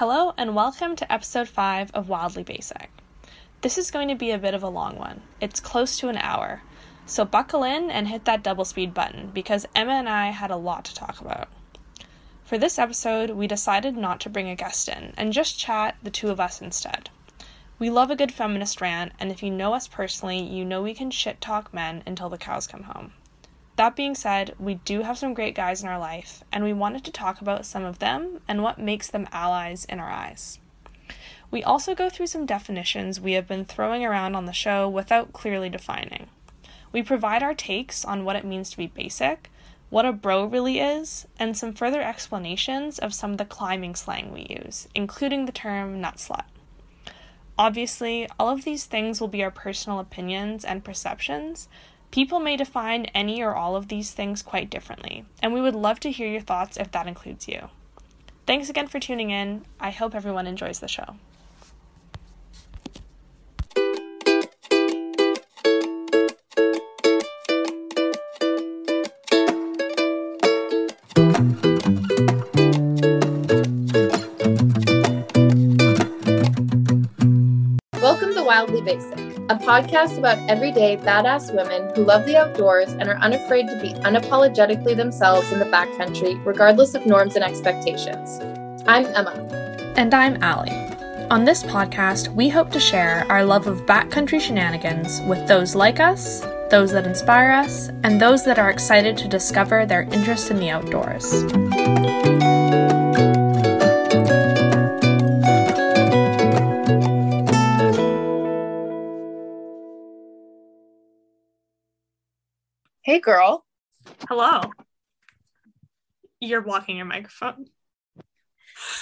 Hello, and welcome to episode 5 of Wildly Basic. This is going to be a bit of a long one. It's close to an hour, so buckle in and hit that double speed button because Emma and I had a lot to talk about. For this episode, we decided not to bring a guest in and just chat the two of us instead. We love a good feminist rant, and if you know us personally, you know we can shit talk men until the cows come home. That being said, we do have some great guys in our life, and we wanted to talk about some of them and what makes them allies in our eyes. We also go through some definitions we have been throwing around on the show without clearly defining. We provide our takes on what it means to be basic, what a bro really is, and some further explanations of some of the climbing slang we use, including the term nut slut. Obviously, all of these things will be our personal opinions and perceptions, People may define any or all of these things quite differently, and we would love to hear your thoughts if that includes you. Thanks again for tuning in. I hope everyone enjoys the show. Welcome to Wildly Basic a podcast about everyday badass women who love the outdoors and are unafraid to be unapologetically themselves in the backcountry, regardless of norms and expectations. I'm Emma. And I'm Allie. On this podcast, we hope to share our love of backcountry shenanigans with those like us, those that inspire us, and those that are excited to discover their interest in the outdoors. Hey, girl. Hello. You're blocking your microphone.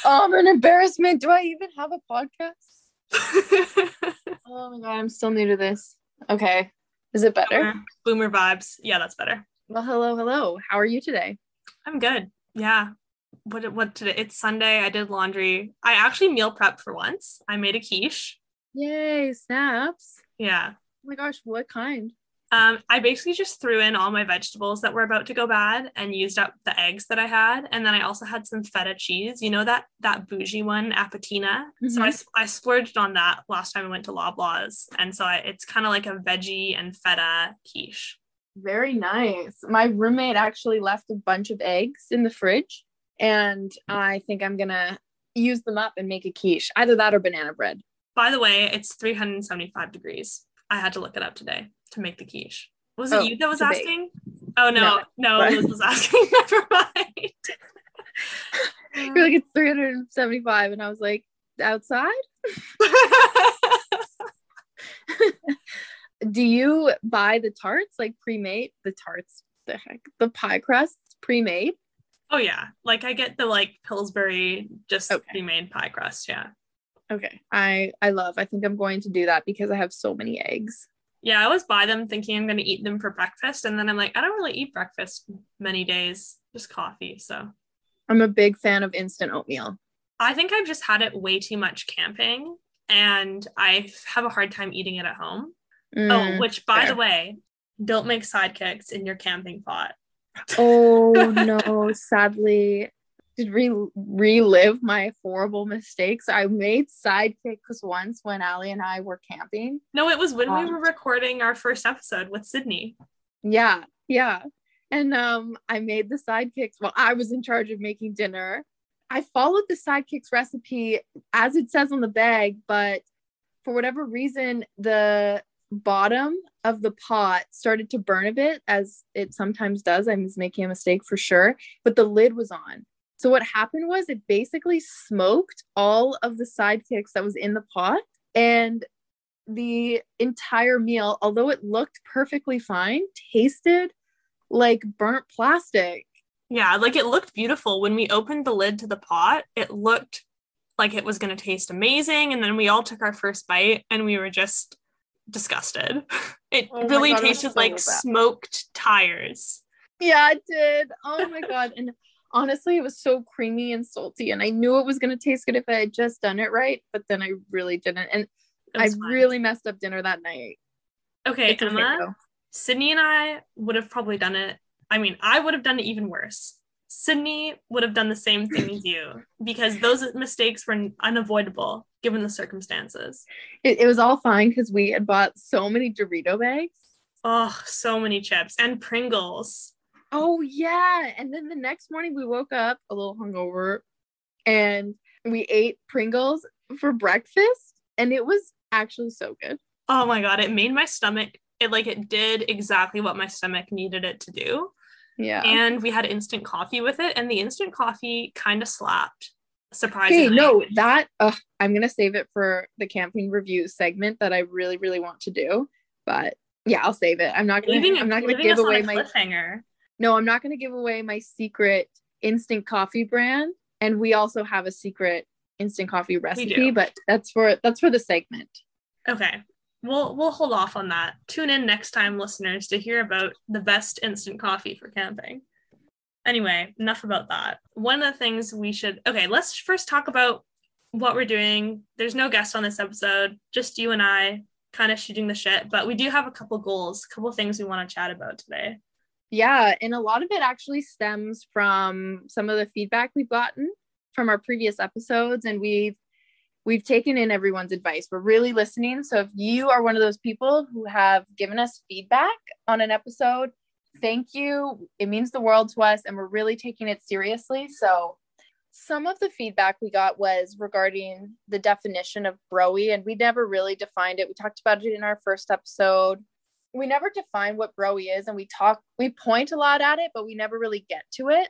Oh, I'm an embarrassment. Do I even have a podcast? oh my god, I'm still new to this. Okay. Is it better? Boomer, boomer vibes. Yeah, that's better. Well, hello, hello. How are you today? I'm good. Yeah. What what today? It's Sunday. I did laundry. I actually meal prepped for once. I made a quiche. Yay, snaps. Yeah. Oh my gosh, what kind? Um, I basically just threw in all my vegetables that were about to go bad and used up the eggs that I had, and then I also had some feta cheese. You know that that bougie one, Apetina. Mm-hmm. So I, I splurged on that last time I went to Loblaws, and so I, it's kind of like a veggie and feta quiche. Very nice. My roommate actually left a bunch of eggs in the fridge, and I think I'm gonna use them up and make a quiche. Either that or banana bread. By the way, it's 375 degrees. I had to look it up today to make the quiche. Was it oh, you that was asking? Bake. Oh no, no, no Liz was asking. Never mind. You're like it's 375, and I was like, outside. Do you buy the tarts like pre-made? The tarts, the heck, the pie crusts pre-made. Oh yeah, like I get the like Pillsbury just okay. pre-made pie crust. Yeah. Okay, I I love. I think I'm going to do that because I have so many eggs. Yeah, I always buy them thinking I'm going to eat them for breakfast. And then I'm like, I don't really eat breakfast many days, just coffee. So I'm a big fan of instant oatmeal. I think I've just had it way too much camping and I have a hard time eating it at home. Mm, oh, which by fair. the way, don't make sidekicks in your camping pot. Oh no, sadly, re- relive my horrible mistakes. I made sidekicks once when Allie and I were camping. No, it was when um, we were recording our first episode with Sydney. Yeah, yeah. And um, I made the sidekicks. Well, I was in charge of making dinner. I followed the sidekicks recipe as it says on the bag, but for whatever reason, the bottom of the pot started to burn a bit, as it sometimes does. I was making a mistake for sure, but the lid was on. So what happened was it basically smoked all of the sidekicks that was in the pot and the entire meal, although it looked perfectly fine, tasted like burnt plastic. Yeah, like it looked beautiful when we opened the lid to the pot. It looked like it was going to taste amazing and then we all took our first bite and we were just disgusted. It oh really God, tasted so like bad. smoked tires. Yeah, it did. Oh my God. And honestly, it was so creamy and salty, and I knew it was going to taste good if I had just done it right, but then I really didn't. And I really messed up dinner that night. Okay, Emma, Sydney and I would have probably done it. I mean, I would have done it even worse. Sydney would have done the same thing as you because those mistakes were unavoidable given the circumstances. It, it was all fine because we had bought so many Dorito bags. Oh, so many chips and Pringles. Oh yeah. And then the next morning we woke up a little hungover and we ate Pringles for breakfast and it was actually so good. Oh my god, it made my stomach it like it did exactly what my stomach needed it to do. Yeah. And we had instant coffee with it and the instant coffee kind of slapped. Surprisingly. Okay, no, that uh, I'm gonna save it for the camping review segment that I really, really want to do. But yeah, I'll save it. I'm not gonna. Leaving, I'm not gonna give away my. cliffhanger. No, I'm not gonna give away my secret instant coffee brand, and we also have a secret instant coffee recipe. But that's for that's for the segment. Okay. We'll we'll hold off on that. Tune in next time, listeners, to hear about the best instant coffee for camping. Anyway, enough about that. One of the things we should okay, let's first talk about what we're doing. There's no guest on this episode, just you and I kind of shooting the shit, but we do have a couple goals, a couple things we want to chat about today. Yeah, and a lot of it actually stems from some of the feedback we've gotten from our previous episodes and we've we've taken in everyone's advice. We're really listening. So if you are one of those people who have given us feedback on an episode, thank you. It means the world to us and we're really taking it seriously. So some of the feedback we got was regarding the definition of broy and we never really defined it. We talked about it in our first episode we never define what broy is and we talk we point a lot at it but we never really get to it.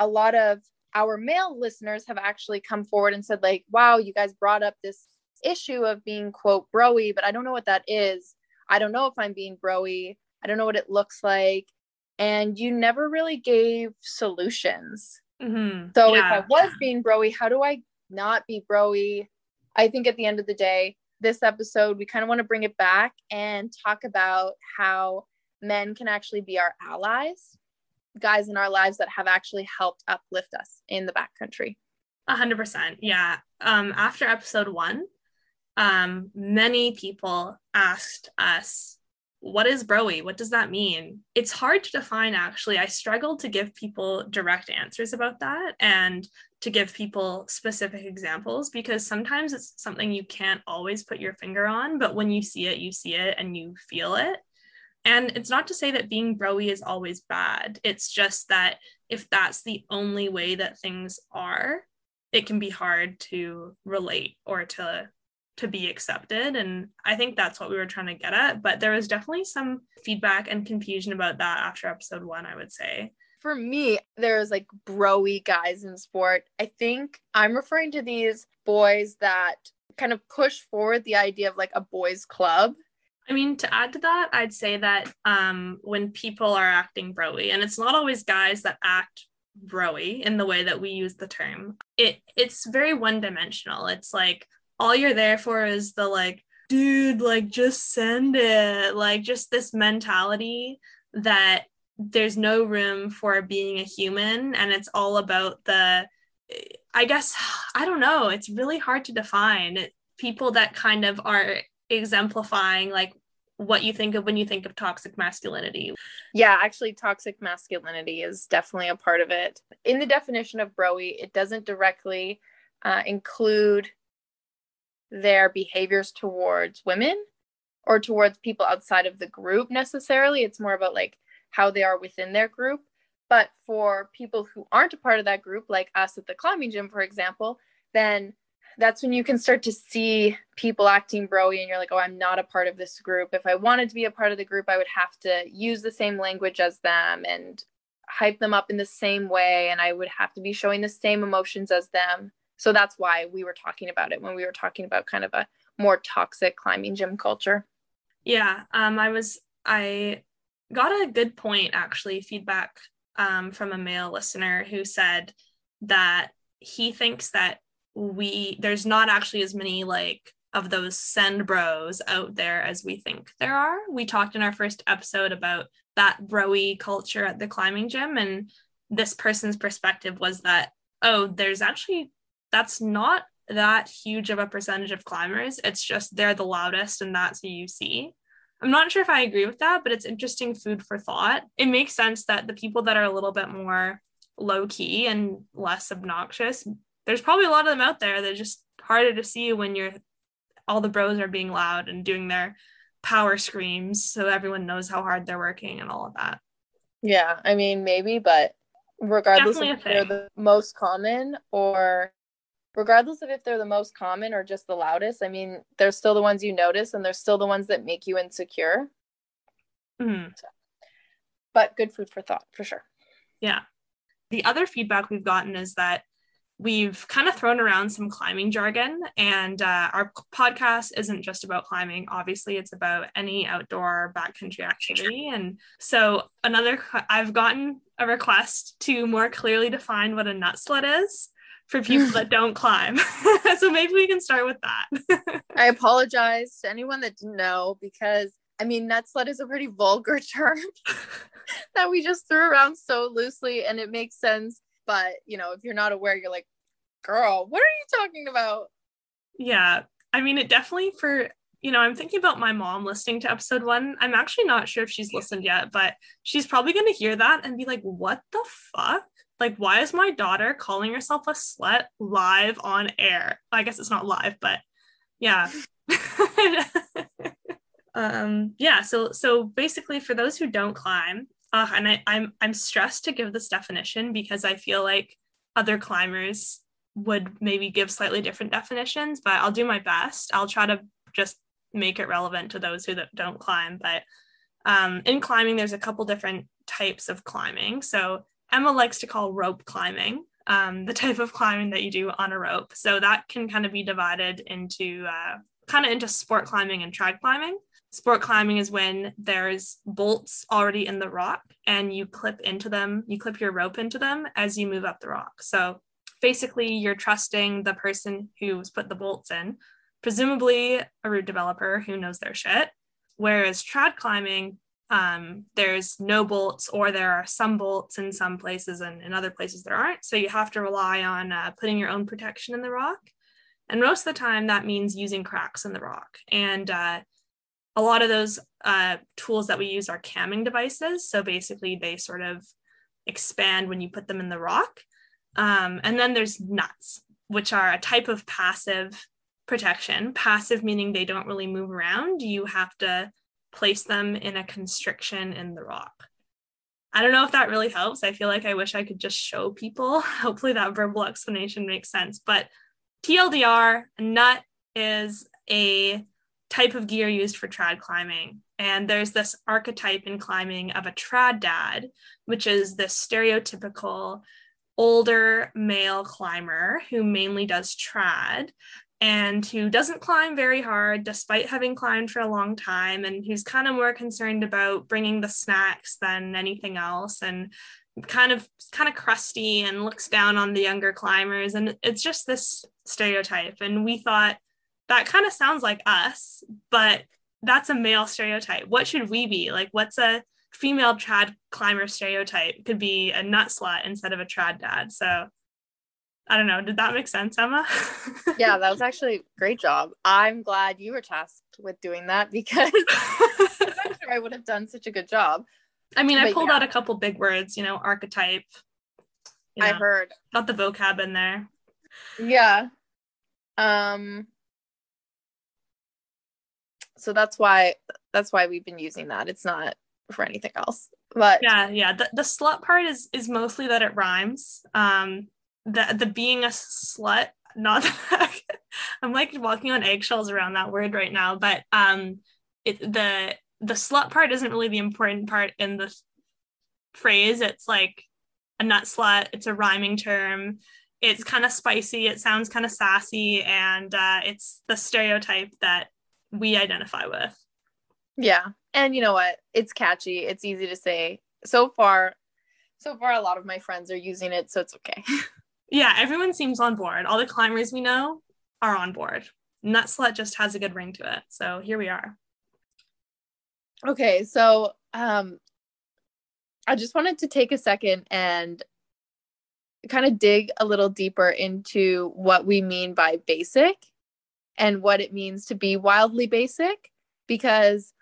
A lot of our male listeners have actually come forward and said like wow you guys brought up this issue of being quote broy but i don't know what that is. I don't know if i'm being broy i don't know what it looks like. And you never really gave solutions. Mm-hmm. so Yeah. if i was being broy how do i not be broy i think at the end of the day this episode we kind of want to bring it back and talk about how men can actually be our allies guys in our lives that have actually helped uplift us in the backcountry A hundred percent. Yeah. Um, after episode one, um, many people asked us, what is broy? What does that mean? It's hard to define actually. I struggled to give people direct answers about that and to give people specific examples because sometimes it's something you can't always put your finger on, but when you see it, you see it and you feel it. And it's not to say that being broy is always bad. It's just that if that's the only way that things are, it can be hard to relate or to to be accepted. And i think that's what we were trying to get at but there was definitely some feedback and confusion about that after episode one i would say. For me there's like broy guys in sport. I think i'm referring to these boys that kind of push forward the idea of like a boys club. I mean to add to that i'd say that um when people are acting broy and it's not always guys that act broy in the way that we use the term it it's very one dimensional it's like all you're there for is the like dude like just send it like just this mentality that there's no room for being a human and it's all about the i guess i don't know it's really hard to define people that kind of are exemplifying like what you think of when you think of toxic masculinity Yeah, actually, toxic masculinity is definitely a part of it. In the definition of broy, it doesn't directly uh, include their behaviors towards women or towards people outside of the group necessarily. It's more about like how they are within their group. But for people who aren't a part of that group, like us at the climbing gym, for example, then that's when you can start to see people acting broy and you're like, oh, I'm not a part of this group. If I wanted to be a part of the group, I would have to use the same language as them and hype them up in the same way. And I would have to be showing the same emotions as them. So that's why we were talking about it when we were talking about kind of a more toxic climbing gym culture. Yeah, um, I was I got a good point actually feedback um, from a male listener who said that he thinks that we there's not actually as many like of those send bros out there as we think there are. We talked in our first episode about that broy culture at the climbing gym, and this person's perspective was that oh, there's actually that's not that huge of a percentage of climbers. It's just they're the loudest, and that's who you see. I'm not sure if I agree with that, but it's interesting food for thought. It makes sense that the people that are a little bit more low key and less obnoxious. There's probably a lot of them out there that are just harder to see when you're all the bros are being loud and doing their power screams so everyone knows how hard they're working and all of that. Yeah, I mean maybe, but regardless Definitely if they're the most common or regardless of if they're the most common or just the loudest, I mean, they're still the ones you notice and they're still the ones that make you insecure. Mm-hmm. So, but good food for thought for sure. Yeah. The other feedback we've gotten is that we've kind of thrown around some climbing jargon, and uh, our podcast isn't just about climbing. Obviously, it's about any outdoor backcountry activity. And so, another, I've gotten a request to more clearly define what a nut slut is for people that don't climb. so maybe we can start with that. I apologize to anyone that didn't know because I mean, nut slut is a pretty vulgar term that we just threw around so loosely and it makes sense. But, you know, if you're not aware, you're like, girl, what are you talking about? Yeah. I mean, it definitely for, you know, I'm thinking about my mom listening to episode one. I'm actually not sure if she's listened yet, but she's probably going to hear that and be like, what the fuck? Like, why is my daughter calling herself a slut live on air? I guess it's not live, but yeah. um, yeah. So, so basically, for those who don't climb, uh, and I, I'm I'm stressed to give this definition because I feel like other climbers would maybe give slightly different definitions, but I'll do my best. I'll try to just make it relevant to those who don't climb. But um, in climbing, there's a couple different types of climbing. So Emma likes to call rope climbing, um, the type of climbing that you do on a rope. So that can kind of be divided into uh, kind of into sport climbing and trad climbing. Sport climbing is when there's bolts already in the rock and you clip into them, you clip your rope into them as you move up the rock. So basically, you're trusting the person who's put the bolts in, presumably a route developer who knows their shit. Whereas trad climbing, um, there's no bolts or there are some bolts in some places and in other places there aren't. So you have to rely on uh, putting your own protection in the rock. And most of the time that means using cracks in the rock. And uh, a lot of those uh, tools that we use are camming devices. So basically they sort of expand when you put them in the rock. Um, and then there's nuts which are a type of passive protection. Passive meaning they don't really move around. You have to place them in a constriction in the rock. I don't know if that really helps. I feel like I wish I could just show people. Hopefully, that verbal explanation makes sense. But TLDR, a nut is a type of gear used for trad climbing. And there's this archetype in climbing of a trad dad, which is this stereotypical older male climber who mainly does trad and who doesn't climb very hard despite having climbed for a long time and who's kind of more concerned about bringing the snacks than anything else and kind of kind of crusty and looks down on the younger climbers and it's just this stereotype and we thought that kind of sounds like us but that's a male stereotype. What should we be? Like what's a female trad climber stereotype? Could be a nut slut instead of a trad dad. So I don't know. Did that make sense, Emma? yeah, that was actually great job. I'm glad you were tasked with doing that because I'm sure I would have done such a good job. I mean, but I pulled yeah. out a couple big words, you know, archetype. You know, I heard. Got the vocab in there. Yeah. Um so that's why that's why we've been using that. It's not for anything else. But yeah, yeah. The the slut part is is mostly that it rhymes. Um the the being a slut not i'm like walking on eggshells around that word right now but um it the the slut part isn't really the important part in the phrase. It's like a nut slut. It's a rhyming term. It's kind of spicy. It sounds kind of sassy. And uh, it's the stereotype that we identify with. Yeah. And you know what? It's catchy. It's easy to say. So far so far a lot of my friends are using it so it's okay yeah, everyone seems on board. All the climbers we know are on board. Nut Slut just has a good ring to it. So here we are. Okay, so um I just wanted to take a second and kind of dig a little deeper into what we mean by basic and what it means to be wildly basic because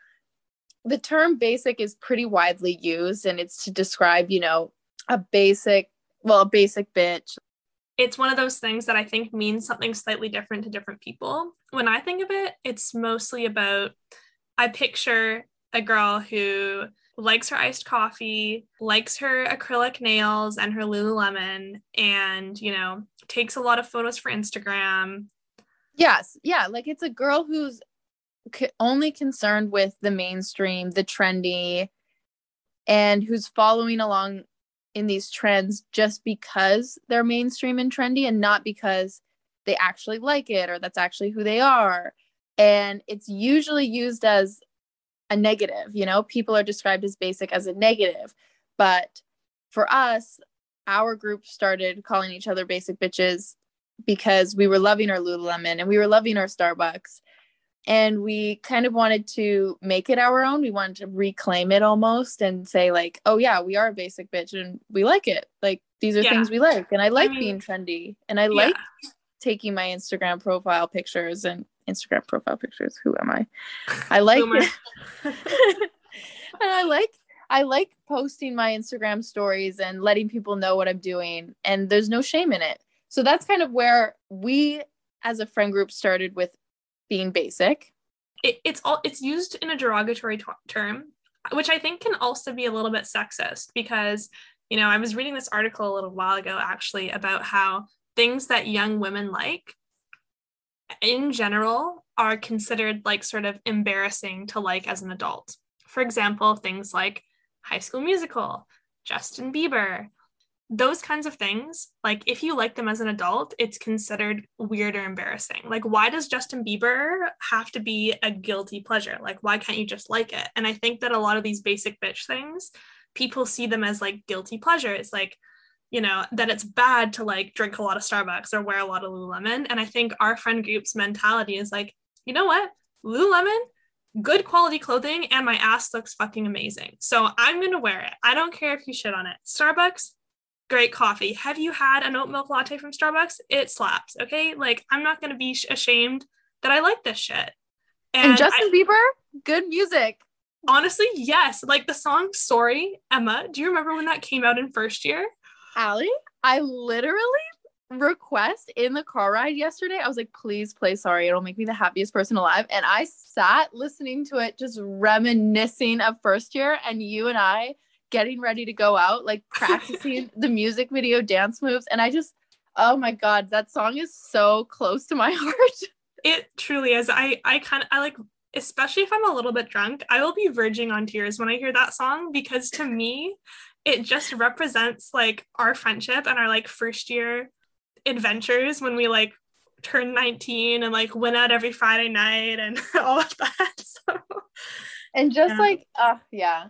the term basic is pretty widely used and it's to describe, you know, a basic well, a basic bitch. It's one of those things that I think means something slightly different to different people. When I think of it, it's mostly about I picture a girl who likes her iced coffee, likes her acrylic nails and her Lululemon, and, you know, takes a lot of photos for Instagram. Yes. Yeah. Like it's a girl who's only concerned with the mainstream, the trendy, and who's following along in these trends just because they're mainstream and trendy and not because they actually like it or that's actually who they are. And it's usually used as a negative, you know, people are described as basic as a negative. But for us, our group started calling each other basic bitches because we were loving our Lululemon and we were loving our Starbucks. And we kind of wanted to make it our own. We wanted to reclaim it almost and say, like, oh, yeah, we are a basic bitch and we like it. Like, these are yeah. things we like. And I like I mean, being trendy and I yeah. like taking my Instagram profile pictures and Instagram profile pictures. Who am I? I like and I like I like posting my Instagram stories and letting people know what I'm doing and there's no shame in it. So that's kind of where we as a friend group started with being basic. It, it's all it's used in a derogatory t- term, which I think can also be a little bit sexist because you know I was reading this article a little while ago actually about how things that young women like in general are considered like sort of embarrassing to like as an adult. For example, things like High School Musical, Justin Bieber, those kinds of things, like if you like them as an adult, it's considered weird or embarrassing. Like, why does Justin Bieber have to be a guilty pleasure? Like, why can't you just like it? And I think that a lot of these basic bitch things, people see them as like guilty pleasures. Like, you know, that it's bad to like drink a lot of Starbucks or wear a lot of Lululemon. And I think our friend group's mentality is like, you know what? Lululemon, good quality clothing, and my ass looks fucking amazing. So I'm gonna wear it. I don't care if you shit on it. Starbucks, great coffee. Have you had an oat milk latte from Starbucks? It slaps. Okay. Like I'm not gonna be ashamed that I like this shit. And, and Justin I, Bieber, good music. Honestly, yes. Like the song Sorry, Emma. Do you remember when that came out in first year? Allie, I literally request in the car ride yesterday. I was like, please play sorry. It'll make me the happiest person alive. And I sat listening to it, just reminiscing of first year and you and I getting ready to go out, like practicing the music video dance moves. And I just, oh my God, that song is so close to my heart. It truly is. I I kind of I like especially if I'm a little bit drunk, I will be verging on tears when I hear that song because to me, it just represents like our friendship and our like first year adventures when we like turn 19 and like went out every Friday night and all of that. So, and just yeah. like, uh, yeah.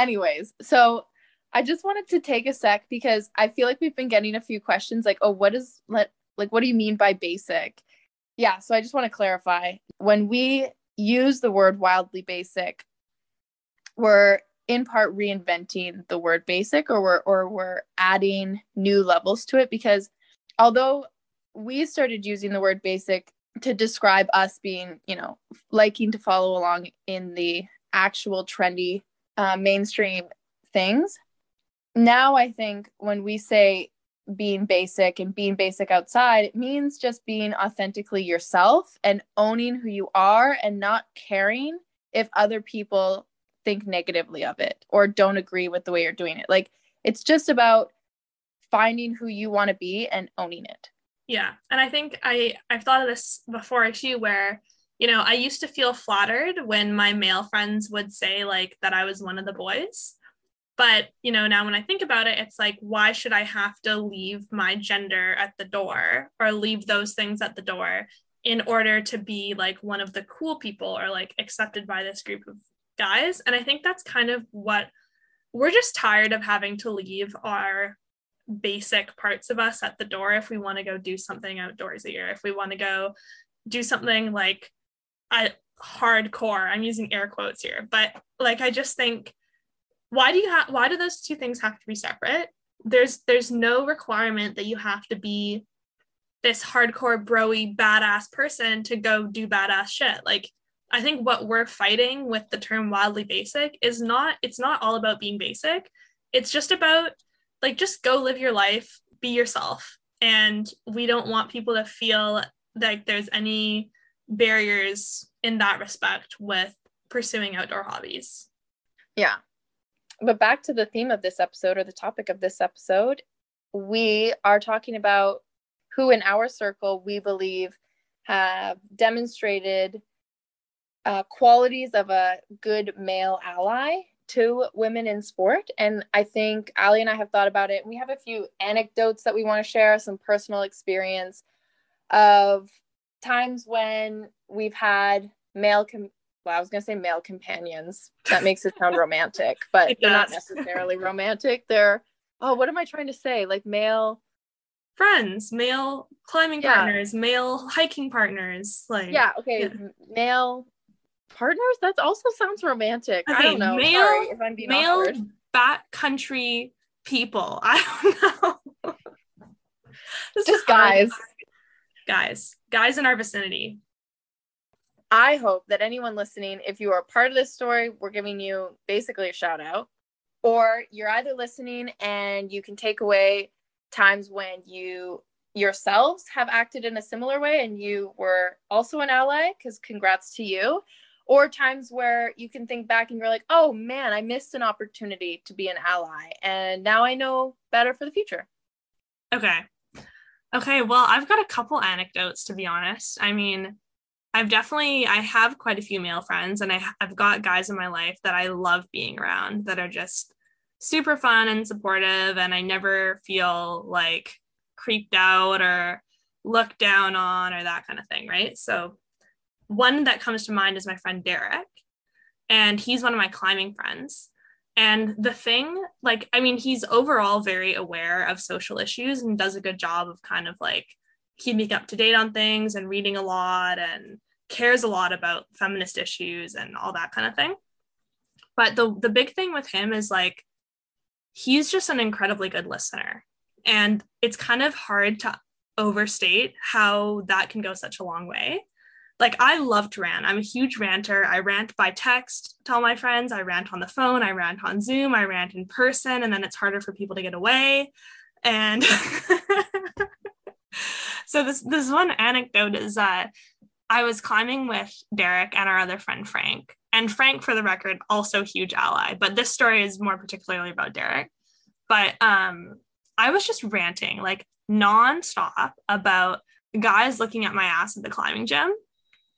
Anyways, so I just wanted to take a sec because I feel like we've been getting a few questions like, oh, what is let like what do you mean by basic? Yeah, so I just want to clarify. When we use the word wildly basic, we're in part reinventing the word basic or we're or we're adding new levels to it because although we started using the word basic to describe us being you know liking to follow along in the actual trendy uh, mainstream things now i think when we say being basic and being basic outside it means just being authentically yourself and owning who you are and not caring if other people think negatively of it or don't agree with the way you're doing it. Like it's just about finding who you want to be and owning it. Yeah. And I think I I've thought of this before too where you know, I used to feel flattered when my male friends would say like that I was one of the boys. But, you know, now when I think about it, it's like, why should I have to leave my gender at the door or leave those things at the door in order to be like one of the cool people or like accepted by this group of guys. And I think that's kind of what we're just tired of having to leave our basic parts of us at the door if we want to go do something outdoorsy or if we want to go do something like a hardcore. I'm using air quotes here, but like I just think why do you have why do those two things have to be separate? There's there's no requirement that you have to be this hardcore broy badass person to go do badass shit. Like I think what we're fighting with the term wildly basic is not it's not all about being basic. It's just about like just go live your life, be yourself. And we don't want people to feel like there's any barriers in that respect with pursuing outdoor hobbies. Yeah. But back to the theme of this episode or the topic of this episode, we are talking about who in our circle we believe have demonstrated uh, qualities of a good male ally to women in sport. And I think Allie and I have thought about it. We have a few anecdotes that we want to share, some personal experience of times when we've had male com- well, I was gonna say male companions. That makes it sound romantic, but they're not necessarily romantic. They're oh, what am I trying to say? Like male friends, male climbing yeah. partners, male hiking partners. Like yeah, okay, yeah. male partners. That also sounds romantic. Okay, I don't know. Male, Sorry if I'm being male awkward. backcountry people. I don't know. Just guys. Guys. Guys in our vicinity. I hope that anyone listening, if you are part of this story, we're giving you basically a shout out. Or you're either listening and you can take away times when you yourselves have acted in a similar way and you were also an ally, because congrats to you. Or times where you can think back and you're like, oh man, I missed an opportunity to be an ally. And now I know better for the future. Okay. Okay. Well, I've got a couple anecdotes to be honest. I mean, I've definitely I have quite a few male friends and I I've got guys in my life that I love being around that are just super fun and supportive and I never feel like creeped out or looked down on or that kind of thing, right? So one that comes to mind is my friend Derek and he's one of my climbing friends. And the thing, like, I mean, he's overall very aware of social issues and does a good job of kind of like keeping up to date on things and reading a lot and cares a lot about feminist issues and all that kind of thing. But the the big thing with him is like he's just an incredibly good listener. And it's kind of hard to overstate how that can go such a long way. Like I love to rant. I'm a huge ranter. I rant by text to all my friends. I rant on the phone. I rant on Zoom. I rant in person, and then it's harder for people to get away. And so this this one anecdote is that I was climbing with Derek and our other friend Frank. And Frank, for the record, also huge ally. But this story is more particularly about Derek. But um, I was just ranting like nonstop about guys looking at my ass at the climbing gym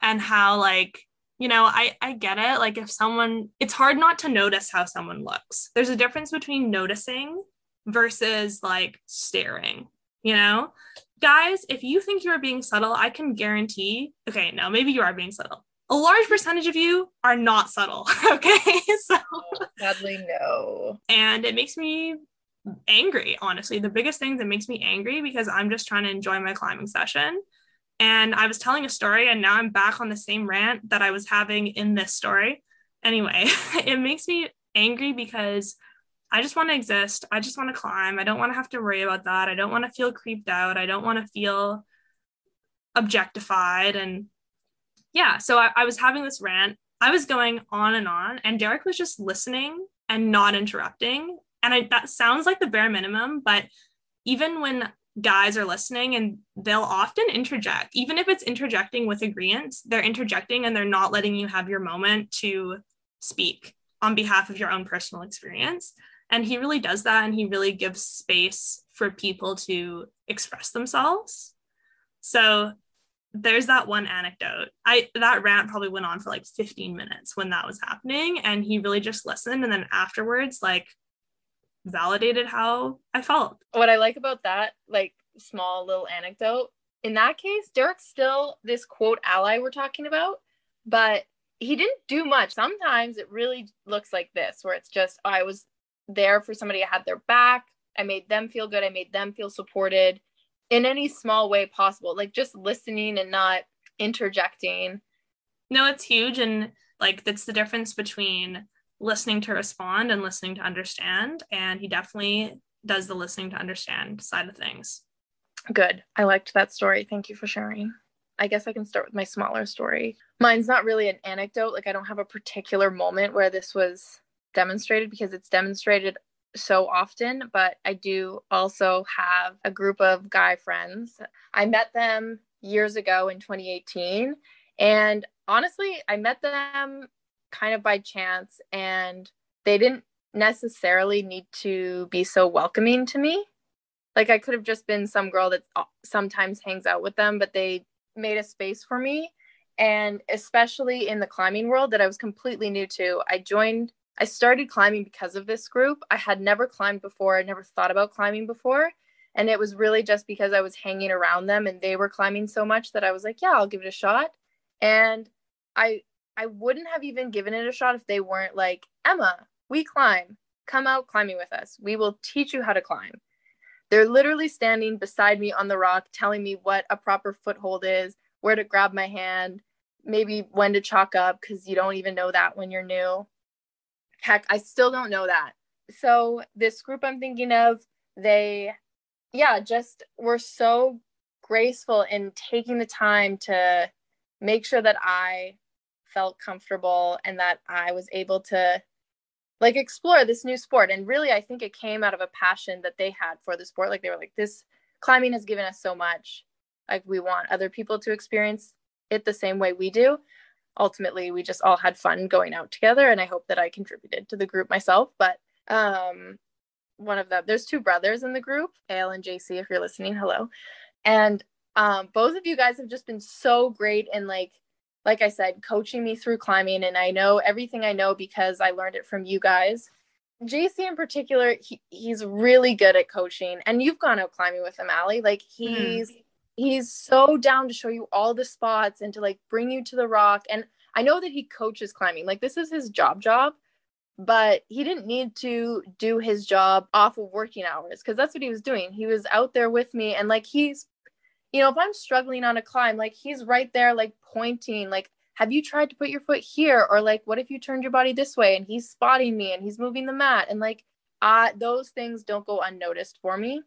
and how like you know I I get it like if someone it's hard not to notice how someone looks. There's a difference between noticing versus like staring, you know? guys, if you think you are being subtle, I can guarantee, okay, no, maybe you are being subtle. A large percentage of you are not subtle. Okay. so sadly, no. And it makes me angry, honestly. The biggest thing that makes me angry because I'm just trying to enjoy my climbing session. And I was telling a story, and now I'm back on the same rant that I was having in this story. Anyway, it makes me angry because I just want to exist. I just want to climb. I don't want to have to worry about that. I don't want to feel creeped out. I don't want to feel objectified. And yeah, so I, I was having this rant. I was going on and on, and Derek was just listening and not interrupting. And I, that sounds like the bare minimum, but even when guys are listening and they'll often interject, even if it's interjecting with agreement, they're interjecting and they're not letting you have your moment to speak on behalf of your own personal experience. And he really does that and he really gives space for people to express themselves. So there's that one anecdote. I that rant probably went on for like 15 minutes when that was happening and he really just listened. And then afterwards like validated how i felt what i like about that like small little anecdote in that case derek's still this quote ally we're talking about but he didn't do much sometimes it really looks like this where it's just oh, i was there for somebody. I had their back. I made them feel good. I made them feel supported in any small way possible. Like just listening and not interjecting. No, it's huge. And like that's the difference between listening to respond and listening to understand. And he definitely does the listening to understand side of things. Good. I liked that story. Thank you for sharing. I guess I can start with my smaller story. Mine's not really an anecdote. Like, I don't have a particular moment where this was demonstrated because it's demonstrated so often, but I do also have a group of guy friends. I met them years ago in 2018. And honestly, I met them kind of by chance, and they didn't necessarily need to be so welcoming to me. Like, I could have just been some girl that uh, sometimes hangs out with them, but they made a space for me. And especially in the climbing world that I was completely new to, I joined I started climbing because of this group. I had never climbed before, I never thought about climbing before. And it was really just because I was hanging around them and they were climbing so much that I was like, yeah, I'll give it a shot. And I I wouldn't have even given it a shot if they weren't like, Emma, we climb. Come out climbing with us. We will teach you how to climb. They're literally standing beside me on the rock, telling me what a proper foothold is, where to grab my hand, maybe when to chalk up, because you don't even know that when you're new. Heck, I still don't know that. So, this group I'm thinking of, they, yeah, just were so graceful in taking the time to make sure that I felt comfortable and that I was able to like explore this new sport. And really, I think it came out of a passion that they had for the sport. Like, they were like, this climbing has given us so much. Like, we want other people to experience it the same way we do ultimately we just all had fun going out together and i hope that i contributed to the group myself but um one of them there's two brothers in the group ale and jc if you're listening hello and um both of you guys have just been so great and like like i said coaching me through climbing and i know everything i know because i learned it from you guys. Jc in particular he, he's really good at coaching and you've gone out climbing with him ali like mm-hmm. he's mm he's so down to show you all the spots and to like bring you to the rock and i know that he coaches climbing. Like this is his job job but he didn't need to do his job off of working hours because that's what he was doing. He was out there with me and like he's you know if i'm struggling on a climb like he's right there like pointing like have you tried to put your foot here or like what if you turned your body this way and he's spotting me and he's moving the mat and like uh those things don't go unnoticed for me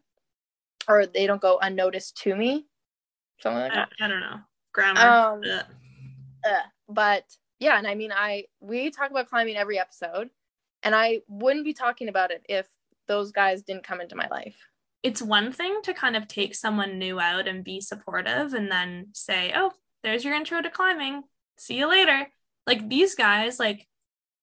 or they don't go unnoticed to me something like that. I, I don't know grammar. Um, uh, but yeah, and I mean, I we talk about climbing every episode, and I wouldn't be talking about it if those guys didn't come into my life. It's one thing to kind of take someone new out and be supportive, and then say, "Oh, there's your intro to climbing. See you later." Like these guys, like,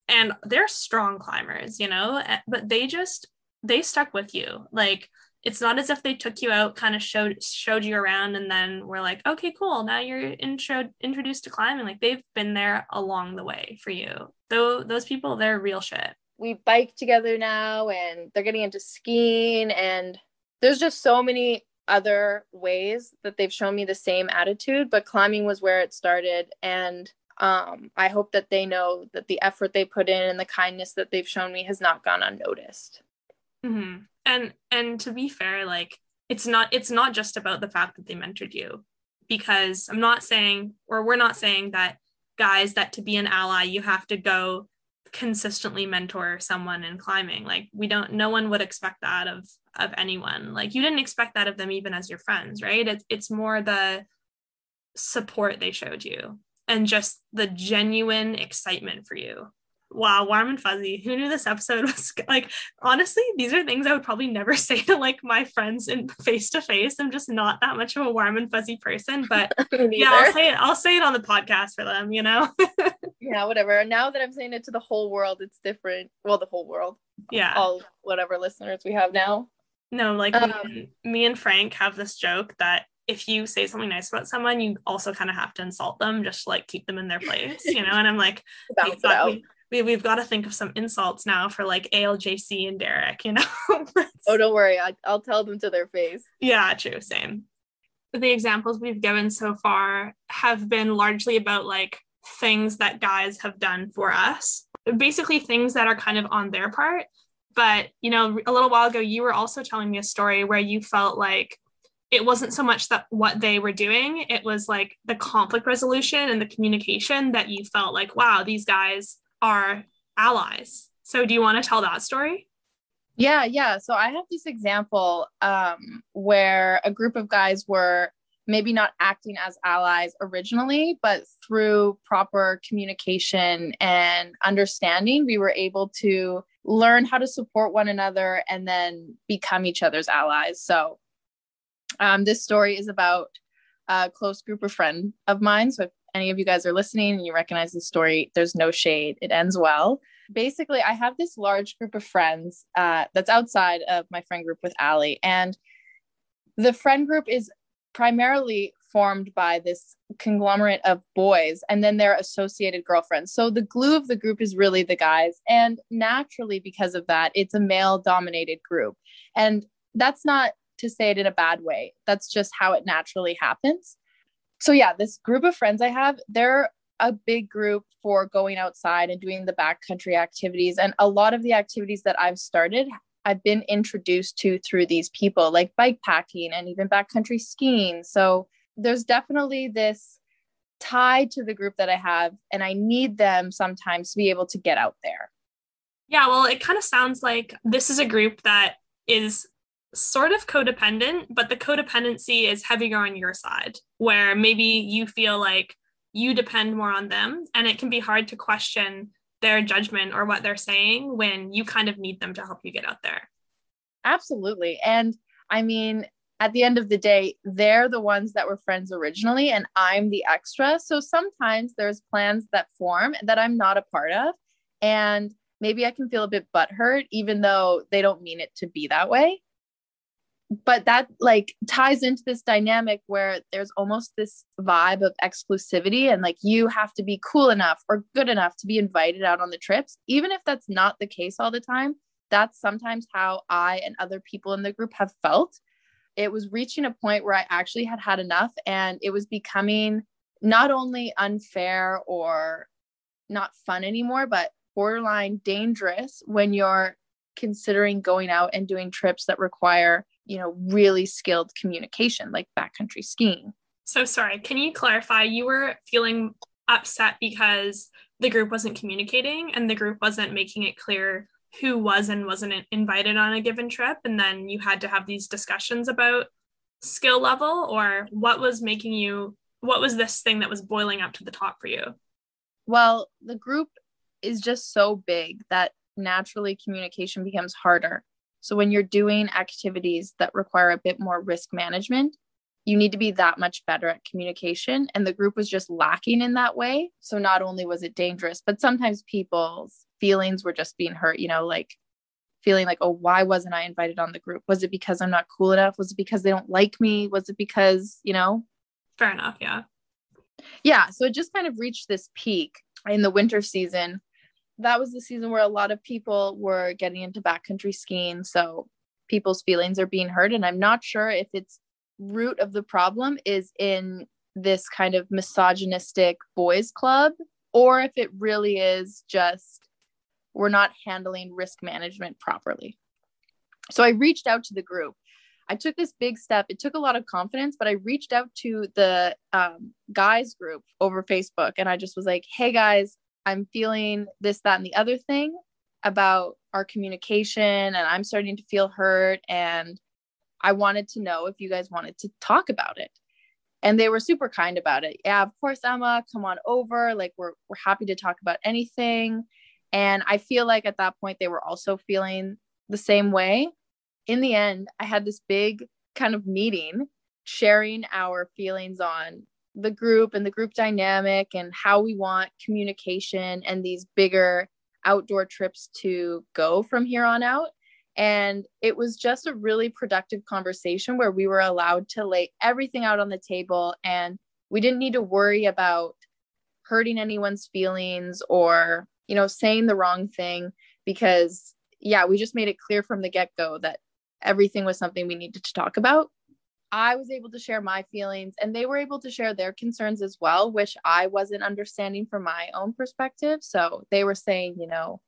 and they're strong climbers, you know, eh, but they just they stuck with you, like it's not as if they took you out, kind of showed showed you around, and then we're like, okay, cool. Now you're intro introduced to climbing. Like they've been there along the way for you. Though those people, they're real shit. We bike together now, and they're getting into skiing, and there's just so many other ways that they've shown me the same attitude. But climbing was where it started, and um, I hope that they know that the effort they put in and the kindness that they've shown me has not gone unnoticed. Mm-hmm and and to be fair like it's not it's not just about the fact that they mentored you because i'm not saying or we're not saying that guys that to be an ally you have to go consistently mentor someone in climbing like we don't no one would expect that of of anyone like you didn't expect that of them even as your friends right it's it's more the support they showed you and just the genuine excitement for you wow, warm and fuzzy. Who knew this episode was like, honestly, these are things I would probably never say to like my friends in face to face. I'm just not that much of a warm and fuzzy person, but yeah, I'll say it. I'll say it on the podcast for them, you know? yeah, whatever. And now that I'm saying it to the whole world, it's different. Well, the whole world. Yeah. All whatever listeners we have now. No, like um, me, me and Frank have this joke that if you say something nice about someone, you also kind of have to insult them just to, like keep them in their place, you know? And I'm like, we, we, we've got to think of some insults now for like ALJC and Derek, you know? oh, don't worry. I, I'll tell them to their face. Yeah, true. Same. The examples we've given so far have been largely about like things that guys have done for us, basically things that are kind of on their part. But, you know, a little while ago, you were also telling me a story where you felt like it wasn't so much that what they were doing, it was like the conflict resolution and the communication that you felt like, wow, these guys are allies. So do you want to tell that story? Yeah, yeah. So I have this example um, where a group of guys were maybe not acting as allies originally, but through proper communication and understanding, we were able to learn how to support one another and then become each other's allies. So, um, this story is about a close group of friend of mine. So, if any of you guys are listening and you recognize the story, there's no shade. It ends well. Basically, I have this large group of friends uh, that's outside of my friend group with Allie, and the friend group is primarily formed by this conglomerate of boys and then their associated girlfriends. So the glue of the group is really the guys. And naturally, because of that, it's a male dominated group. And that's not to say it in a bad way, that's just how it naturally happens. So, yeah, this group of friends I have, they're a big group for going outside and doing the backcountry activities. And a lot of the activities that I've started I've been introduced to through these people, like bike packing and even backcountry skiing. So there's definitely this tie to the group that I have, and I need them sometimes to be able to get out there. Yeah, well, it kind of sounds like this is a group that is sort of codependent, but the codependency is heavier on your side, where maybe you feel like you depend more on them, and it can be hard to question their judgment or what they're saying when you kind of need them to help you get out there. Absolutely. And I mean, at the end of the day, they're the ones that were friends originally, and I'm the extra. So sometimes there's plans that form that I'm not a part of. And maybe I can feel a bit butthurt, even though they don't mean it to be that way. But that like ties into this dynamic where there's almost this vibe of exclusivity and like you have to be cool enough or good enough to be invited out on the trips. Even if that's not the case all the time, that's sometimes how I and other people in the group have felt it was reaching a point where I actually had had enough and it was becoming not only unfair or not fun anymore, but borderline dangerous when you're considering going out and doing trips that require, you know, really skilled communication like backcountry skiing. So sorry, can you clarify? You were feeling upset because the group wasn't communicating and the group wasn't making it clear who was and wasn't invited on a given trip and then you had to have these discussions about skill level or what was making you what was this thing that was boiling up to the top for you? Well the group is just so big that naturally communication becomes harder. So when you're doing activities that require a bit more risk management you need to be that much better at communication and the group was just lacking in that way. So not only was it dangerous but sometimes people's feelings were just being hurt, you know, like feeling like, oh, why wasn't I invited on the group? Was it because I'm not cool enough? Was it because they don't like me? Was it because, you know? Fair enough. Yeah. Yeah. So it just kind of reached this peak in the winter season. That was the season where a lot of people were getting into backcountry skiing. So people's feelings are being hurt. And I'm not sure if its root of the problem is in this kind of misogynistic boys club or if it really is just we're not handling risk management properly. So I reached out to the group. I took this big step. It took a lot of confidence, but I reached out to the um, guys group over Facebook and I just was like, hey guys, I'm feeling this, that, and the other thing about our communication, and I'm starting to feel hurt. And I wanted to know if you guys wanted to talk about it. And they were super kind about it. Yeah, of course, Emma, come on over. Like, we're, we're happy to talk about anything. And I feel like at that point, they were also feeling the same way. In the end, I had this big kind of meeting sharing our feelings on the group and the group dynamic and how we want communication and these bigger outdoor trips to go from here on out. And it was just a really productive conversation where we were allowed to lay everything out on the table and we didn't need to worry about hurting anyone's feelings or you know, saying the wrong thing because, yeah, we just made it clear from the get go that everything was something we needed to talk about. I was able to share my feelings and they were able to share their concerns as well, which I wasn't understanding from my own perspective. So they were saying, you know,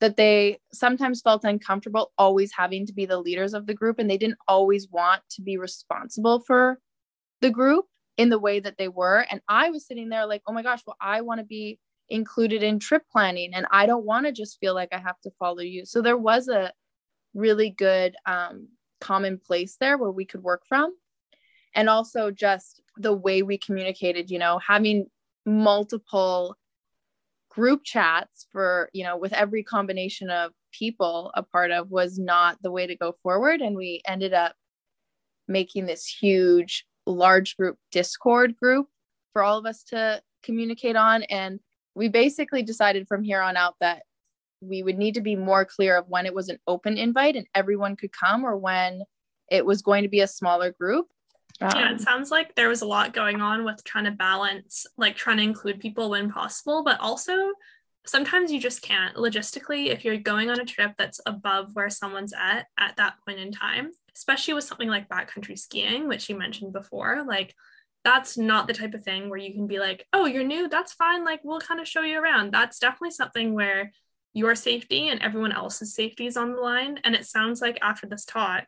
that they sometimes felt uncomfortable always having to be the leaders of the group and they didn't always want to be responsible for the group in the way that they were. And I was sitting there like, oh my gosh, well, I want to be included in trip planning and i don't want to just feel like i have to follow you so there was a really good um, common place there where we could work from and also just the way we communicated you know having multiple group chats for you know with every combination of people a part of was not the way to go forward. And we ended up making this huge, large group Discord group for all of us to communicate on. And we basically decided from here on out that we would need to be more clear of when it was an open invite and everyone could come or when it was going to be a smaller group. Um, yeah, it sounds like there was a lot going on with trying to balance, like trying to include people when possible, but also sometimes you just can't logistically if you're going on a trip that's above where someone's at at that point in time, especially with something like backcountry skiing, which you mentioned before. Like, that's not the type of thing where you can be like, oh, you're new, that's fine. Like, we'll kind of show you around. That's definitely something where your safety and everyone else's safety is on the line. And it sounds like after this talk,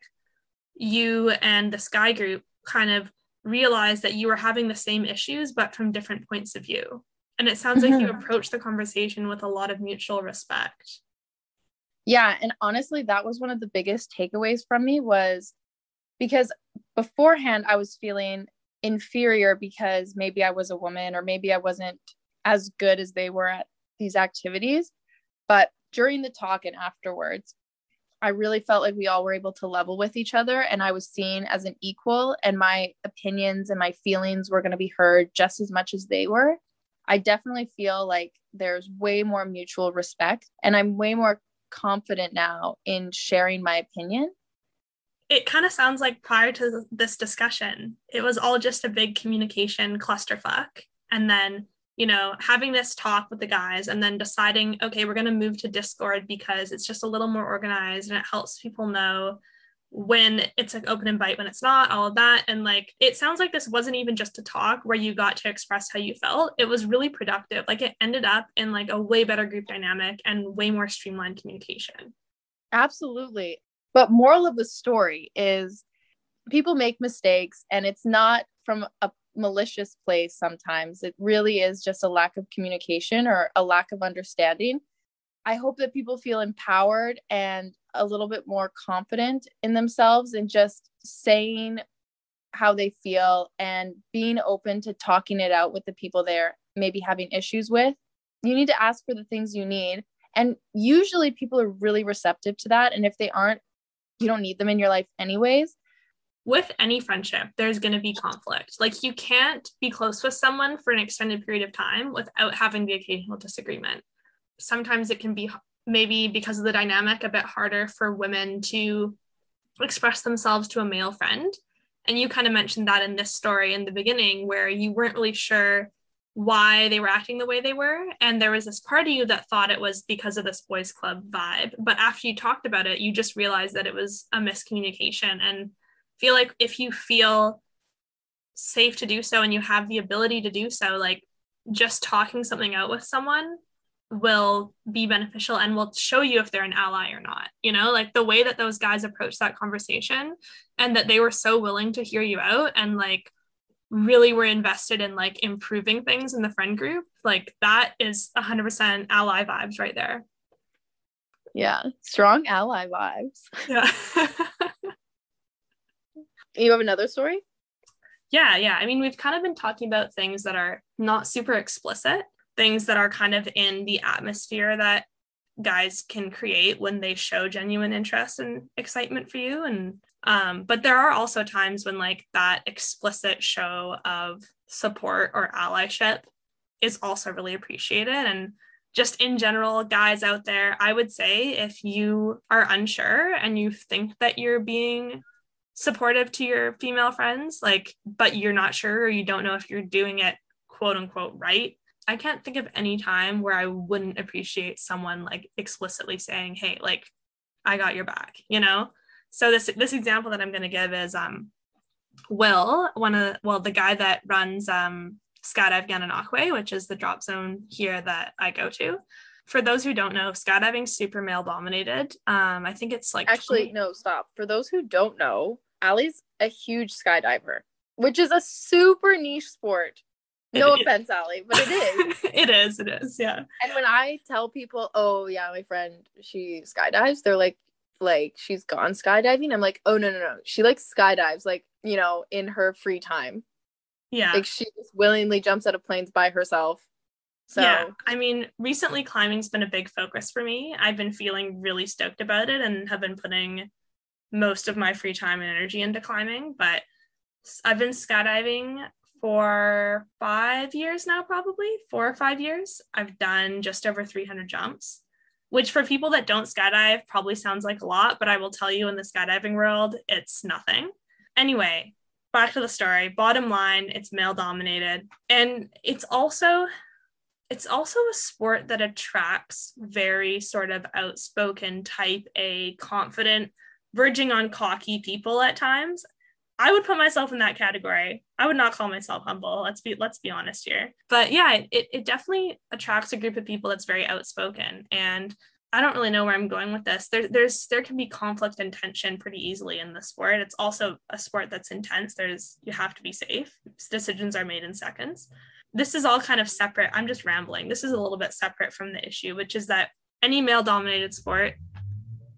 you and the guys group kind of realized that you were having the same issues, but from different points of view. And it sounds like you mm-hmm. approached the conversation with a lot of mutual respect. Yeah. And honestly, that was one of the biggest takeaways from me was because beforehand I was feeling inferior because maybe I was a woman or maybe I wasn't as good as they were at these activities. But during the talk and afterwards, I really felt like we all were able to level with each other and I was seen as an equal and my opinions and my feelings were going to be heard just as much as they were. I definitely feel like there's way more mutual respect and I'm way more confident now in sharing my opinion. It kind of sounds like prior to this discussion, it was all just a big communication clusterfuck. And then you know, having this talk with the guys and then deciding, okay, we're going to move to Discord because it's just a little more organized and it helps people know when it's an open invite, when it's not, all of that. And like, it sounds like this wasn't even just a talk where you got to express how you felt. It was really productive. Like, it ended up in like a way better group dynamic and way more streamlined communication. Absolutely. But moral of the story is people make mistakes and it's not from a malicious place sometimes. It really is just a lack of communication or a lack of understanding. I hope that people feel empowered and a little bit more confident in themselves and just saying how they feel and being open to talking it out with the people they're maybe having issues with. You need to ask for the things you need. And usually people are really receptive to that. And if they aren't, you don't need them in your life anyways with any friendship, there's going to be conflict. Like you can't be close with someone for an extended period of time without having the occasional disagreement. Sometimes it can be maybe because of the dynamic a bit harder for women to express themselves to a male friend. And you kind of mentioned that in this story in the beginning, where you weren't really sure why they were acting the way they were. And there was this part of you that thought it was because of this boys' club vibe. But after you talked about it, you just realized that it was a miscommunication. And feel like if you feel safe to do so and you have the ability to do so, like just talking something out with someone will be beneficial and will show you if they're an ally or not. You know, like the way that those guys approached that conversation and that they were so willing to hear you out and like really were invested in like improving things in the friend group, like that is 100% ally vibes right there. Yeah, strong ally vibes. Yeah. You have another story? Yeah, yeah. I mean, we've kind of been talking about things that are not super explicit, things that are kind of in the atmosphere that guys can create when they show genuine interest and excitement for you and um, but there are also times when like that explicit show of support or allyship is also really appreciated and just in general guys out there i would say if you are unsure and you think that you're being supportive to your female friends, like, but you're not sure or you don't know if you're doing it quote unquote right. I can't think of any time where I wouldn't appreciate someone like explicitly saying, "Hey, like, I got your back," you know. So this this example that I'm going to give is um, Will, one of the, well the guy that runs um Skydive Gananoque, which is the drop zone here that I go to. For those who don't know, skydiving's super male dominated. Um, I think it's like actually 20- no, stop. For those who don't know, Allie's a huge skydiver, which is a super niche sport. No it, offense, Allie, but it is. it is. It is. Yeah. And when I tell people, "Oh yeah, my friend, she skydives," they're like, "Like she's gone skydiving." I'm like, "Oh no, no, no. She like skydives, like you know, in her free time." Yeah. Like she just willingly jumps out of planes by herself So yeah, I mean, recently climbing's been a big focus for me. I've been feeling really stoked about it and have been putting most of my free time and energy into climbing. But I've been skydiving for five years now, probably four or five years. I've done just over 300 jumps, which for people that don't skydive probably sounds like a lot, but I will tell you in the skydiving world, it's nothing. Anyway, back to the story. Bottom line, it's male dominated. And it's also it's also a sport that attracts very sort of outspoken type A confident verging on cocky people at times I would put myself in that category. I would not call myself humble. Let's be let's be honest here. But yeah, it, it definitely attracts a group of people that's very outspoken. And I don't really know where I'm going with this. There, there's there can be conflict and tension pretty easily in the sport. It's also a sport that's intense. There's you have to be safe. Decisions are made in seconds. This is all kind of separate. I'm just rambling. This is a little bit separate from the issue, which is that any male dominated sport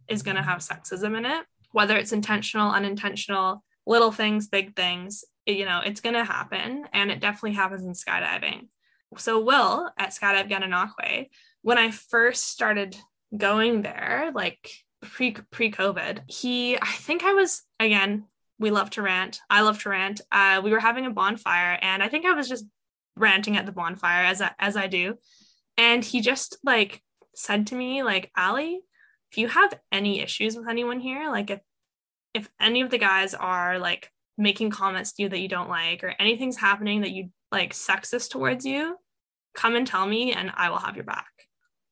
is going to have sexism in it, whether it's intentional, unintentional, little things, big things, you know, it's going to happen. And it definitely happens in skydiving. So, Will at Skydive Gananoque, when I first started going there, like pre pre COVID, he, I think I was, again, we love to rant. I love to rant. Uh, we were having a bonfire, and I think I was just ranting at the bonfire as I, as I do. And he just like said to me, like, Allie, if you have any issues with anyone here, like if if any of the guys are like making comments to you that you don't like or anything's happening that you like sexist towards you, come and tell me and I will have your back.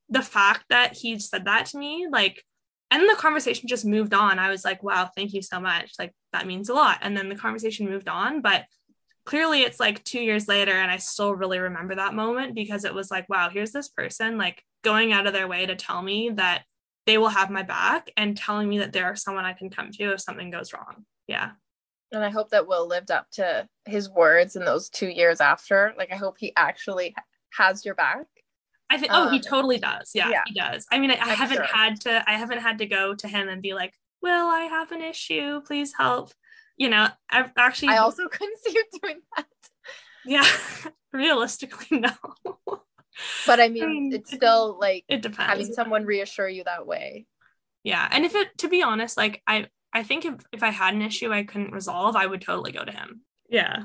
The fact that he said that to me, like, and the conversation just moved on. I was like, wow, thank you so much. Like, that means a lot. And then the conversation moved on. But clearly, it's like two years later, and I still really remember that moment because it was like, wow, here's this person like going out of their way to tell me that they will have my back and telling me that there are someone I can come to if something goes wrong. Yeah. And I hope that Will lived up to his words in those two years after. Like, I hope he actually has your back. I think. Um, oh, he um, totally does. Yeah, yeah, he does. I mean, I, I haven't sure. had to. I haven't had to go to him and be like, "Will, I have an issue. Please help." You know, I've actually. I also couldn't see you doing that. Yeah, realistically, no but I mean, I mean it's still like it depends. Having someone reassure you that way. Yeah, and if it, to be honest, like I, I think if if I had an issue I couldn't resolve, I would totally go to him. Yeah,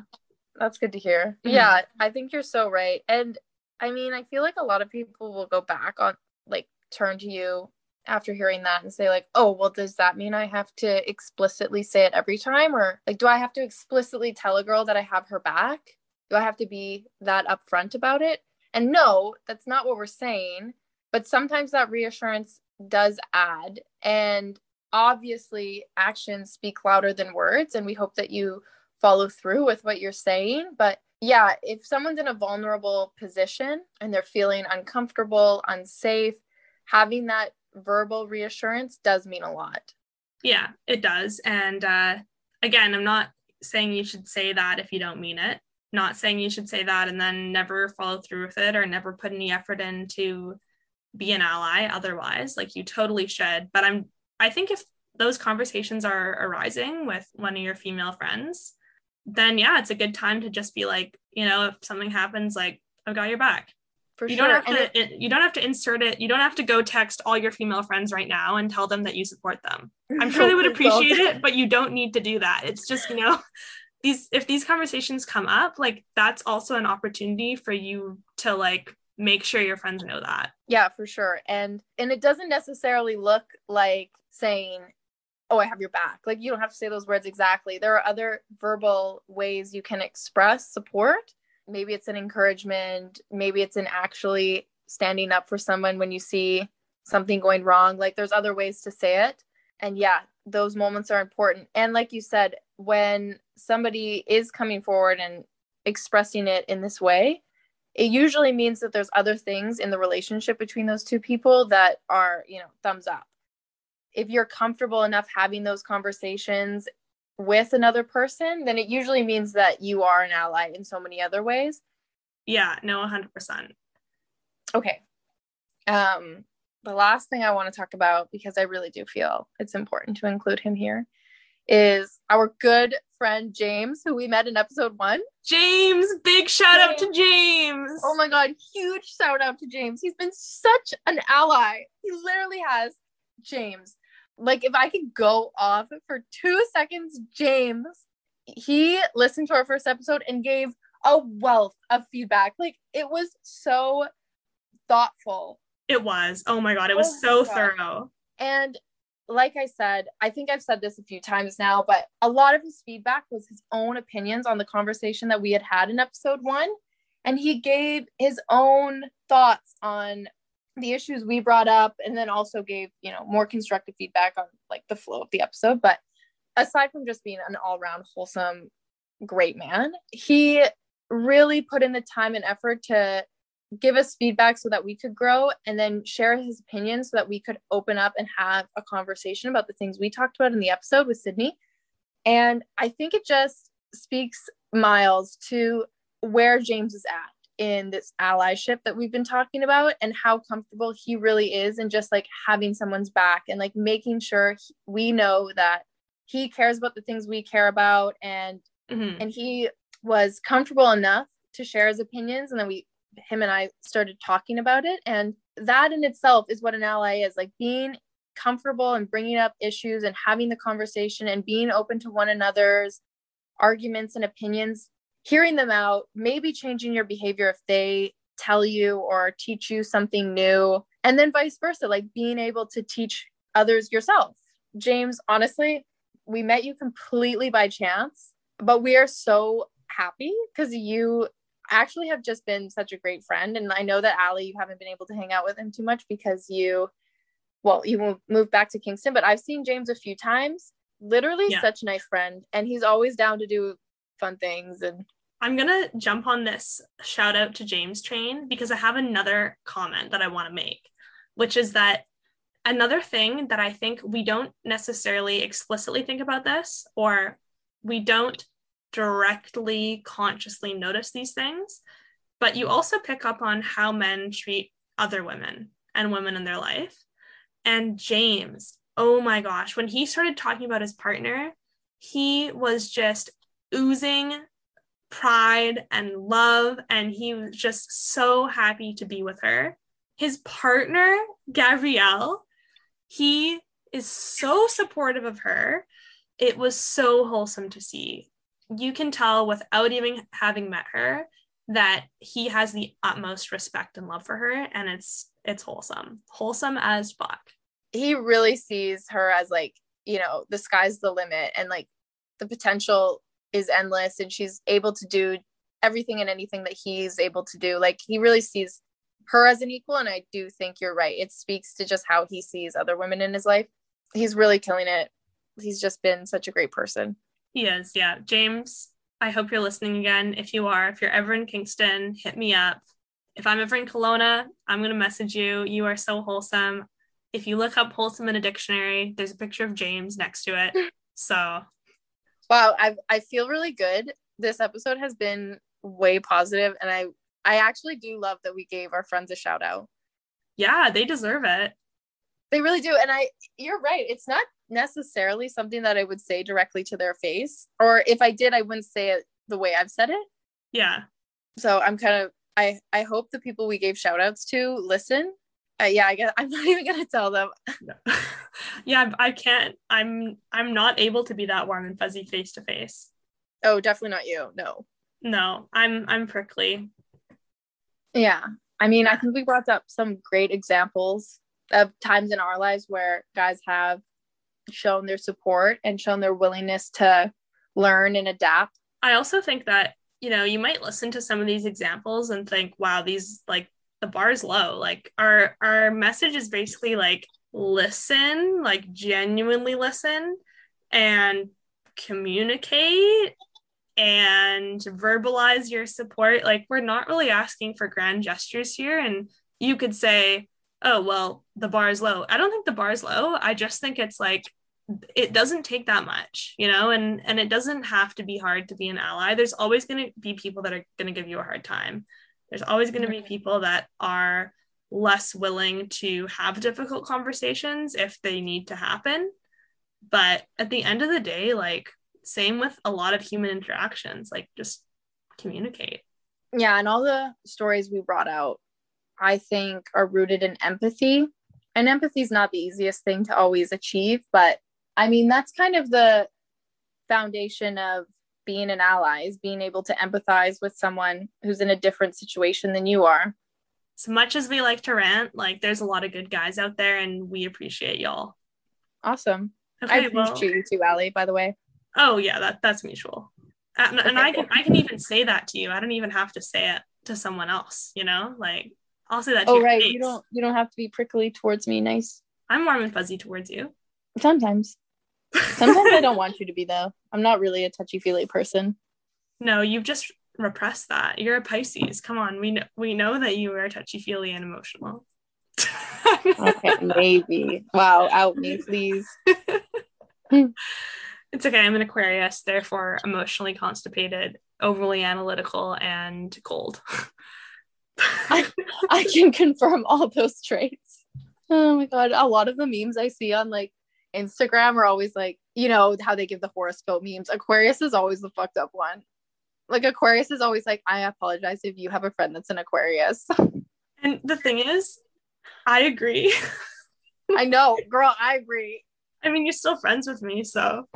that's good to hear. Mm-hmm. Yeah, I think you're so right, and I mean, I feel like a lot of people will go back on like turn to you after hearing that and say like oh well does that mean i have to explicitly say it every time or like do i have to explicitly tell a girl that i have her back do i have to be that upfront about it and no, that's not what we're saying. But sometimes that reassurance does add. And obviously, actions speak louder than words. And we hope that you follow through with what you're saying. But yeah, if someone's in a vulnerable position and they're feeling uncomfortable, unsafe, having that verbal reassurance does mean a lot. Yeah, it does. And uh, again, I'm not saying you should say that if you don't mean it not saying you should say that and then never follow through with it or never put any effort in to be an ally otherwise like you totally should. But i'm i think if those conversations are arising with one of your female friends then yeah it's a good time to just be like you know if something happens like i've got your back. For you sure. don't have to it, you don't have to insert it. You don't have to go text all your female friends right now and tell them that you support them. I'm sure they would appreciate it but you don't need to do that. It's just you know these if these conversations come up like that's also an opportunity for you to like make sure your friends know that. Yeah for sure. And and it doesn't necessarily look like saying oh i have your back. Like you don't have to say those words exactly. There are other verbal ways you can express support. Maybe it's an encouragement. Maybe it's an actually standing up for someone when you see something going wrong. Like there's other ways to say it. And yeah those moments are important. And like you said when somebody is coming forward and expressing it in this way, it usually means that there's other things in the relationship between those two people that are, you know, thumbs up. If you're comfortable enough having those conversations with another person, then it usually means that you are an ally in so many other ways. Yeah, no, 100%. Okay. Um, the last thing I want to talk about, because I really do feel it's important to include him here, is our good friend James, who we met in episode one. James, big shout James. out to James. Oh my god, huge shout out to James. He's been such an ally. He literally has James. Like if I could go off for 2 seconds, James, he listened to our first episode and gave a wealth of feedback. Like it was so thoughtful. It was. Oh my god, it was oh so god. thorough. And like I said, I think I've said this a few times now, but a lot of his feedback was his own opinions on the conversation that we had had in episode 1 and he gave his own thoughts on the issues we brought up and then also gave, you know, more constructive feedback on like the flow of the episode, but aside from just being an all-round wholesome great man, he really put in the time and effort to give us feedback so that we could grow and then share his opinions so that we could open up and have a conversation about the things we talked about in the episode with Sydney. And I think it just speaks miles to where James is at in this allyship that we've been talking about and how comfortable he really is and just like having someone's back and like making sure he, we know that he cares about the things we care about and mm-hmm. and he was comfortable enough to share his opinions and then we him and I started talking about it. And that in itself is what an ally is like being comfortable and bringing up issues and having the conversation and being open to one another's arguments and opinions hearing them out maybe changing your behavior if they tell you or teach you something new. And then vice versa like being able to teach others yourself. James honestly we met you completely by chance but we are so happy because you actually have just been such a great friend. And I know that Allie, you haven't been able to hang out with him too much because you, well, you moved back to Kingston, but I've seen James a few times. Literally yeah. such a nice friend. And he's always down to do fun things. And I'm going to jump on this shout out to James train because I have another comment that I want to make, which is that another thing that I think we don't necessarily explicitly think about this or we don't directly consciously notice these things, but you mm-hmm. also pick up on how men treat other women and women in their life. And James, oh my gosh, when he started talking about his partner, he was just oozing pride and love, and he was just so happy to be with her. His partner, Gabrielle, he is so supportive of her. It was so wholesome to see you can tell without even having met her that he has the utmost respect and love for her and it's it's wholesome wholesome as fuck. He really sees her as like you know the sky's the limit and like the potential is endless and she's able to do everything and anything that he's able to do. Like he really sees her as an equal and i do think you're right. It speaks to just how he sees other women in his life. He's really killing it. He's just been such a great person he is, yeah. James, I hope you're listening again. If you are, if you're ever in Kingston, hit me up. If I'm ever in Kelowna, I'm going to message you. You are so wholesome. If you look up wholesome in a dictionary, there's a picture of James next to it. So, wow, I I feel really good. This episode has been way positive and I I actually do love that we gave our friends a shout out. Yeah, they deserve it. They really do. And I you're right. It's not necessarily something that I would say directly to their face. Or if I did, I wouldn't say it the way I've said it. Yeah. So I'm kind of I I hope the people we gave shout outs to listen. Uh, yeah, I guess I'm not even gonna tell them. yeah, I can't. I'm I'm not able to be that warm and fuzzy face to face. Oh, definitely not you. No. No, I'm I'm prickly. Yeah. I mean, I think we brought up some great examples of times in our lives where guys have shown their support and shown their willingness to learn and adapt. I also think that, you know, you might listen to some of these examples and think, wow, these like the bar is low. Like our our message is basically like listen, like genuinely listen and communicate and verbalize your support. Like we're not really asking for grand gestures here and you could say oh well the bar is low. I don't think the bar is low. I just think it's like it doesn't take that much you know and and it doesn't have to be hard to be an ally. There's always going to be people that are going to give you a hard time. There's always going to be people that are less willing to have difficult conversations if they need to happen. But at the end of the day like same with a lot of human interactions like just communicate. Yeah, and all the stories we brought out, I think, are rooted in empathy. And empathy is not the easiest thing to always achieve, but I mean, that's kind of the foundation of being an ally is being able to empathize with someone who's in a different situation than you are. As much as we like to rant, like there's a lot of good guys out there and we appreciate y'all. Awesome. Okay, I appreciate well, you too, Allie, by the way. Oh yeah, that that's mutual. And, and I can I can even say that to you. I don't even have to say it to someone else, you know? Like I'll say that Oh right, face. you don't you don't have to be prickly towards me, nice. I'm warm and fuzzy towards you. Sometimes. Sometimes I don't want you to be though. I'm not really a touchy feely person. No, you've just repressed that. You're a Pisces. Come on, we know we know that you are touchy feely and emotional. okay, maybe. Wow, out me, please. it's okay. I'm an Aquarius, therefore emotionally constipated, overly analytical, and cold. I, I can confirm all those traits. Oh my god, a lot of the memes I see on like Instagram are always like, you know, how they give the horoscope memes. Aquarius is always the fucked up one. Like Aquarius is always like, I apologize if you have a friend that's an Aquarius. And the thing is, I agree. I know, girl, I agree. I mean, you're still friends with me, so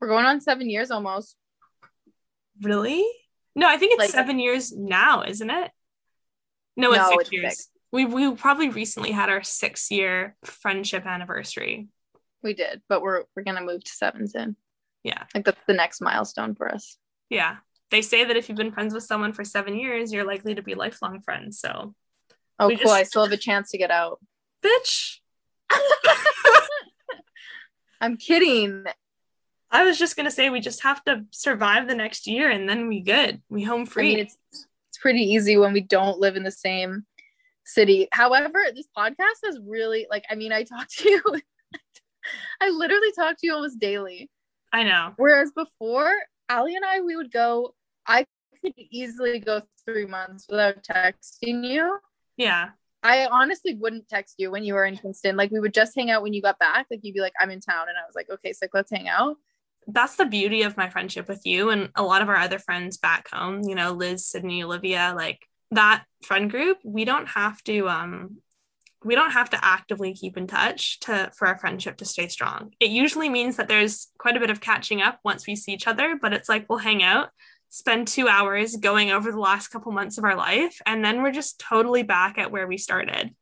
we're going on seven years almost. Really? No, I think it's like, seven years now, isn't it? No, it's no, six it's years. Six. We we probably recently had our six year friendship anniversary. We did, but we're we're gonna move to seven soon. Yeah. Like that's the next milestone for us. Yeah. They say that if you've been friends with someone for seven years, you're likely to be lifelong friends. So Oh cool. Just... I still have a chance to get out. Bitch. I'm kidding. I was just gonna say we just have to survive the next year and then we good. We home free. I mean, it's it's pretty easy when we don't live in the same city. However, this podcast has really like I mean, I talk to you I literally talk to you almost daily. I know. Whereas before, Allie and I, we would go, I could easily go three months without texting you. Yeah. I honestly wouldn't text you when you were in Kingston. Like we would just hang out when you got back. Like you'd be like, I'm in town. And I was like, okay, so let's hang out. That's the beauty of my friendship with you and a lot of our other friends back home, you know, Liz, Sydney, Olivia, like that friend group, we don't have to um we don't have to actively keep in touch to for our friendship to stay strong. It usually means that there's quite a bit of catching up once we see each other, but it's like we'll hang out, spend 2 hours going over the last couple months of our life and then we're just totally back at where we started.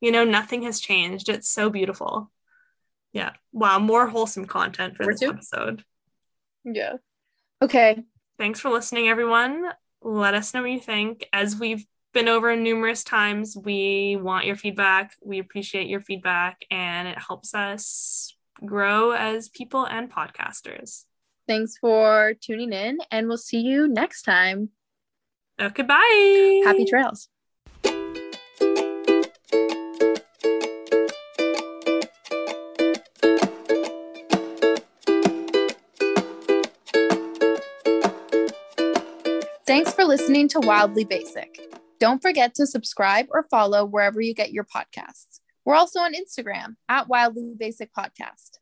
You know, nothing has changed. It's so beautiful. Yeah. Wow, more wholesome content for this episode. Yeah. Okay. Thanks for listening everyone. Let us know what you think as we've been over numerous times. We want your feedback. We appreciate your feedback, and it helps us grow as people and podcasters. Thanks for tuning in, and we'll see you next time. Okay, bye. Happy trails. Listening to Wildly Basic. Don't forget to subscribe or follow wherever you get your podcasts. We're also on Instagram at Wildly Basic Podcast.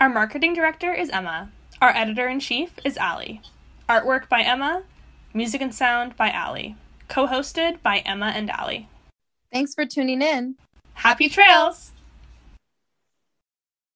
Our marketing director is Emma. Our editor in chief is Allie. Artwork by Emma. Music and sound by Allie. Co hosted by Emma and Ali. Thanks for tuning in. Happy trails!